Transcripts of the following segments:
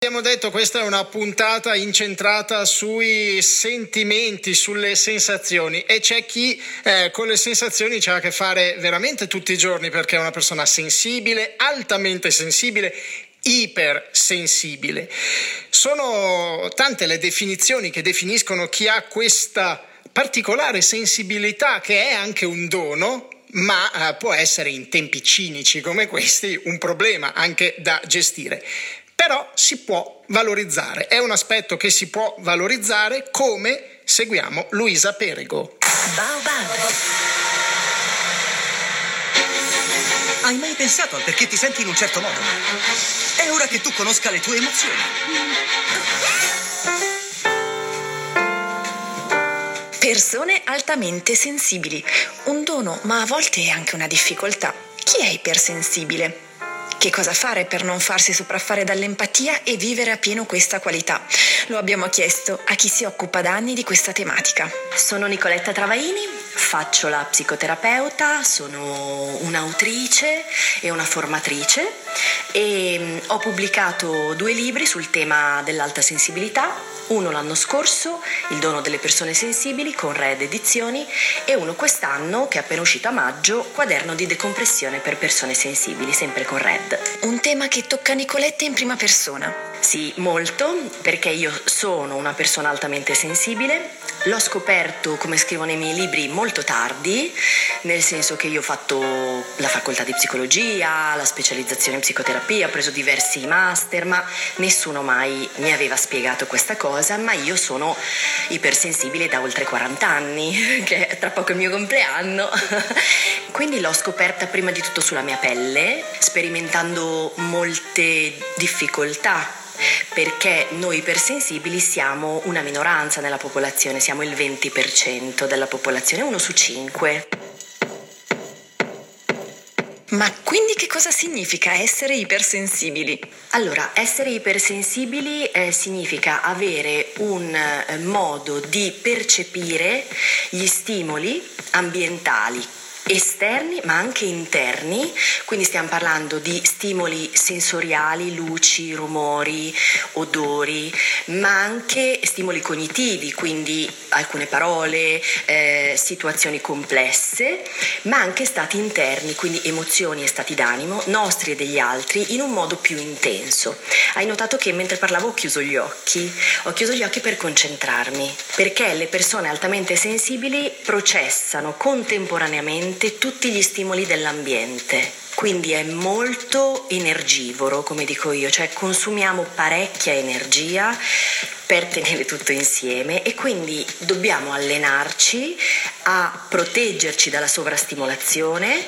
Abbiamo detto questa è una puntata incentrata sui sentimenti, sulle sensazioni e c'è chi eh, con le sensazioni c'ha a che fare veramente tutti i giorni perché è una persona sensibile, altamente sensibile ipersensibile. Sono tante le definizioni che definiscono chi ha questa particolare sensibilità che è anche un dono, ma eh, può essere in tempi cinici come questi un problema anche da gestire però si può valorizzare. È un aspetto che si può valorizzare come seguiamo Luisa Perego. Baobab. Hai mai pensato al perché ti senti in un certo modo? È ora che tu conosca le tue emozioni. Persone altamente sensibili. Un dono, ma a volte è anche una difficoltà. Chi è ipersensibile? Che cosa fare per non farsi sopraffare dall'empatia e vivere a pieno questa qualità? Lo abbiamo chiesto a chi si occupa da anni di questa tematica. Sono Nicoletta Travaini, faccio la psicoterapeuta, sono un'autrice e una formatrice e mm, ho pubblicato due libri sul tema dell'alta sensibilità, uno l'anno scorso, Il dono delle persone sensibili con Red Edizioni e uno quest'anno che è appena uscito a maggio, Quaderno di decompressione per persone sensibili, sempre con Red. Un tema che tocca Nicoletta in prima persona. Sì, molto, perché io sono una persona altamente sensibile. L'ho scoperto, come scrivo nei miei libri, molto tardi, nel senso che io ho fatto la facoltà di psicologia, la specializzazione in psicoterapia, ho preso diversi master, ma nessuno mai mi aveva spiegato questa cosa, ma io sono ipersensibile da oltre 40 anni, che è tra poco il mio compleanno. Quindi l'ho scoperta prima di tutto sulla mia pelle, sperimentando molte difficoltà perché noi ipersensibili siamo una minoranza nella popolazione, siamo il 20% della popolazione, uno su cinque. Ma quindi che cosa significa essere ipersensibili? Allora, essere ipersensibili eh, significa avere un eh, modo di percepire gli stimoli ambientali esterni ma anche interni, quindi stiamo parlando di stimoli sensoriali, luci, rumori, odori, ma anche stimoli cognitivi, quindi alcune parole, eh, situazioni complesse, ma anche stati interni, quindi emozioni e stati d'animo, nostri e degli altri, in un modo più intenso. Hai notato che mentre parlavo ho chiuso gli occhi, ho chiuso gli occhi per concentrarmi, perché le persone altamente sensibili processano contemporaneamente sente tutti gli stimoli dell'ambiente. Quindi è molto energivoro, come dico io, cioè consumiamo parecchia energia per tenere tutto insieme e quindi dobbiamo allenarci a proteggerci dalla sovrastimolazione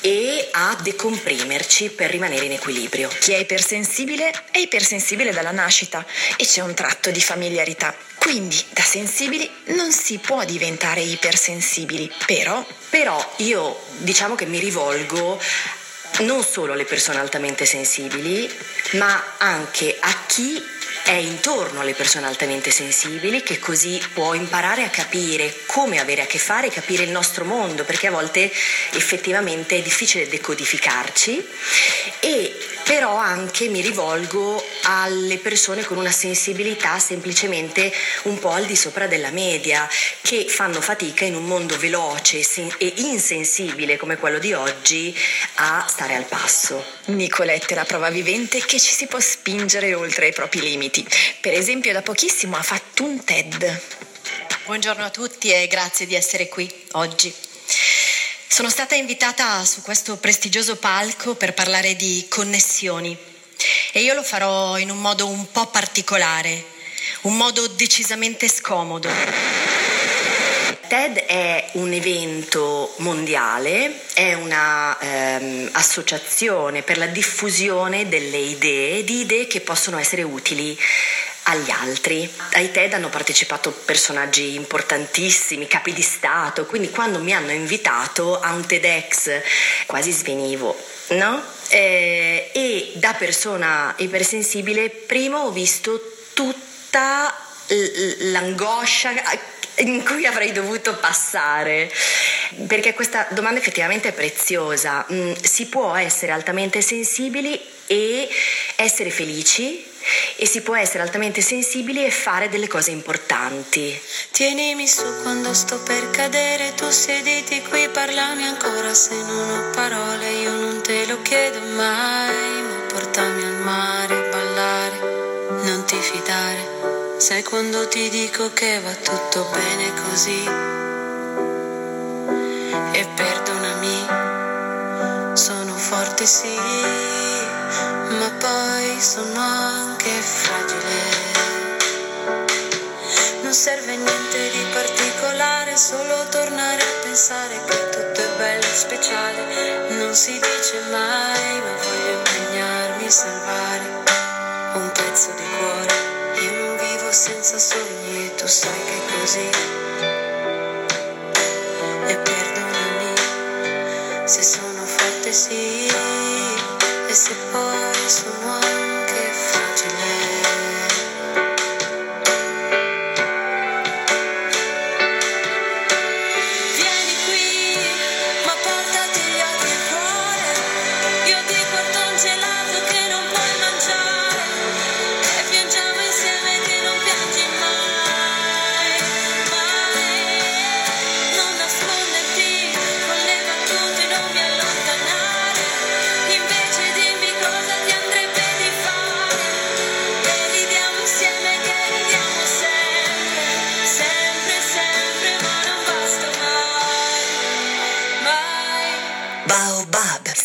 e a decomprimerci per rimanere in equilibrio. Chi è ipersensibile è ipersensibile dalla nascita e c'è un tratto di familiarità. Quindi da sensibili non si può diventare ipersensibili, però... Però io diciamo che mi rivolgo non solo alle persone altamente sensibili, ma anche a chi è intorno alle persone altamente sensibili che così può imparare a capire come avere a che fare, capire il nostro mondo, perché a volte effettivamente è difficile decodificarci. E però anche mi rivolgo alle persone con una sensibilità semplicemente un po' al di sopra della media, che fanno fatica in un mondo veloce e insensibile come quello di oggi a stare al passo. Nicolette è la prova vivente che ci si può spingere oltre i propri limiti. Per esempio, da pochissimo ha fatto un TED. Buongiorno a tutti e grazie di essere qui oggi. Sono stata invitata su questo prestigioso palco per parlare di connessioni e io lo farò in un modo un po' particolare, un modo decisamente scomodo. TED è un evento mondiale, è un'associazione ehm, per la diffusione delle idee, di idee che possono essere utili agli altri. Ai TED hanno partecipato personaggi importantissimi, capi di Stato, quindi quando mi hanno invitato a un TEDx quasi svenivo, no? Eh, e da persona ipersensibile prima ho visto tutta l'angoscia in cui avrei dovuto passare. Perché questa domanda effettivamente è preziosa. Mm, si può essere altamente sensibili e essere felici e si può essere altamente sensibili e fare delle cose importanti. Tienimi su quando sto per cadere, tu sediti qui, parlami ancora se non ho parole, io non te lo chiedo mai, ma portami al mare, ballare, non ti fidare, sai quando ti dico che va tutto bene così. E perdonami, sono forte sì sono anche fragile. Non serve niente di particolare, solo tornare a pensare che tutto è bello e speciale. Non si dice mai, ma voglio impegnarmi a salvare un pezzo di cuore. Io non vivo senza sogni e tu sai che è così. E perdonami se sono forte, sì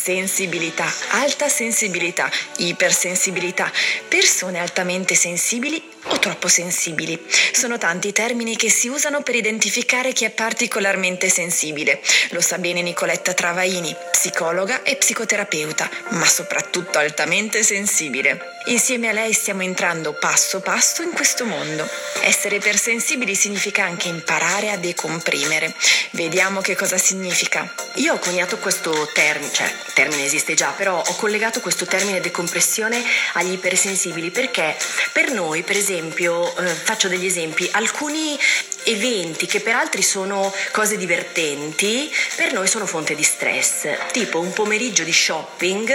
sensibilità, alta sensibilità, ipersensibilità, persone altamente sensibili o troppo sensibili. Sono tanti i termini che si usano per identificare chi è particolarmente sensibile. Lo sa bene Nicoletta Travaini, psicologa e psicoterapeuta, ma soprattutto altamente sensibile. Insieme a lei stiamo entrando passo passo in questo mondo. Essere ipersensibili significa anche imparare a decomprimere. Vediamo che cosa significa. Io ho coniato questo termine, cioè il termine esiste già, però ho collegato questo termine decompressione agli ipersensibili perché per noi, per esempio, eh, faccio degli esempi, alcuni eventi che per altri sono cose divertenti, per noi sono fonte di stress, tipo un pomeriggio di shopping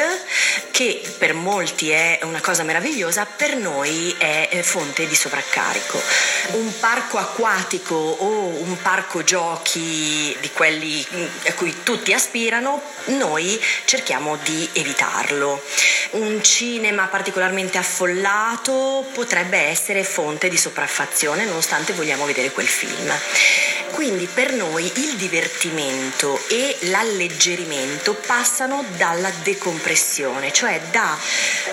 che per molti è una cosa meravigliosa, per noi è fonte di sovraccarico. Un parco acquatico o un parco giochi di quelli a cui tutti aspirano, noi cerchiamo di evitarlo. Un cinema particolarmente affollato potrebbe essere fonte di sopraffazione nonostante vogliamo vedere quel film. Quindi per noi il divertimento e l'alleggerimento passano dalla decompressione, cioè da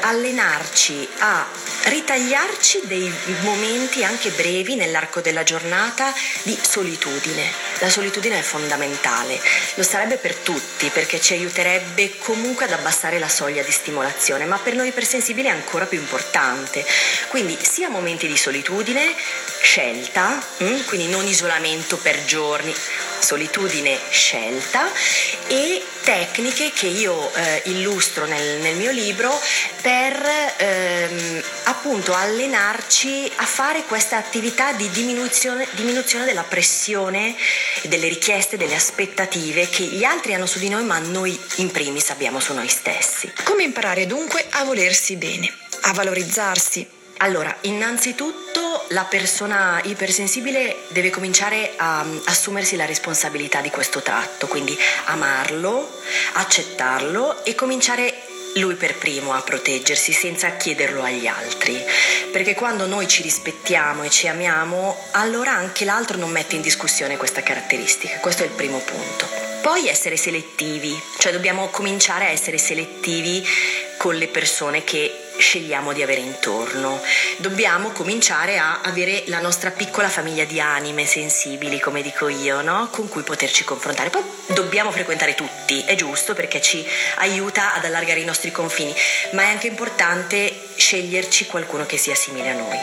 allenarci a ritagliarci dei momenti anche brevi nell'arco della giornata di solitudine. La solitudine è fondamentale, lo sarebbe per tutti perché ci aiuterebbe comunque ad abbassare la soglia di stimolazione, ma per noi ipersensibili è ancora più importante. Quindi sia momenti di solitudine, scelta, mm, quindi non isolamento per giorni, solitudine scelta e tecniche che io eh, illustro nel, nel, mio libro per ehm, appunto allenarci a fare questa attività di diminuzione, diminuzione della pressione, delle richieste, delle aspettative che gli altri hanno su di noi, ma noi in primis abbiamo su noi stessi. Come imparare dunque a volersi bene, a valorizzarsi? Allora, innanzitutto la persona ipersensibile deve cominciare a assumersi la responsabilità di questo tratto, quindi amarlo, accettarlo e cominciare lui per primo a proteggersi senza chiederlo agli altri, perché quando noi ci rispettiamo e ci amiamo, allora anche l'altro non mette in discussione questa caratteristica, questo è il primo punto. Poi essere selettivi, cioè dobbiamo cominciare a essere selettivi con le persone che scegliamo di avere intorno. Dobbiamo cominciare a avere la nostra piccola famiglia di anime sensibili, come dico io, no? con cui poterci confrontare. Poi dobbiamo frequentare tutti, è giusto perché ci aiuta ad allargare i nostri confini, ma è anche importante sceglierci qualcuno che sia simile a noi.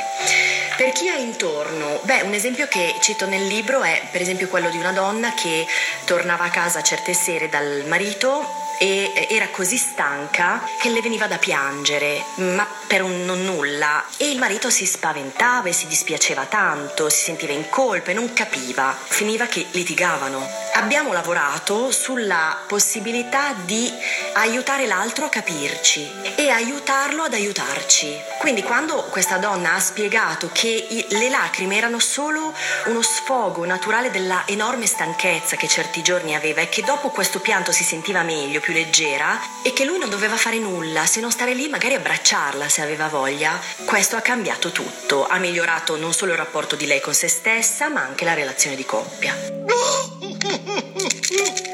Per chi ha intorno, beh, un esempio che cito nel libro è per esempio quello di una donna che tornava a casa certe sere dal marito e era così stanca che le veniva da piangere, ma per un non nulla. E il marito si spaventava e si dispiaceva tanto, si sentiva in colpa e non capiva. Finiva che litigavano. Abbiamo lavorato sulla possibilità di aiutare l'altro a capirci e aiutarlo ad aiutarci. Quindi quando questa donna ha spiegato che le lacrime erano solo uno sfogo naturale della enorme stanchezza che certi giorni aveva e che dopo questo pianto si sentiva meglio, più leggera e che lui non doveva fare nulla se non stare lì magari abbracciarla se aveva voglia, questo ha cambiato tutto, ha migliorato non solo il rapporto di lei con se stessa ma anche la relazione di coppia. Yes.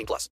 18 plus.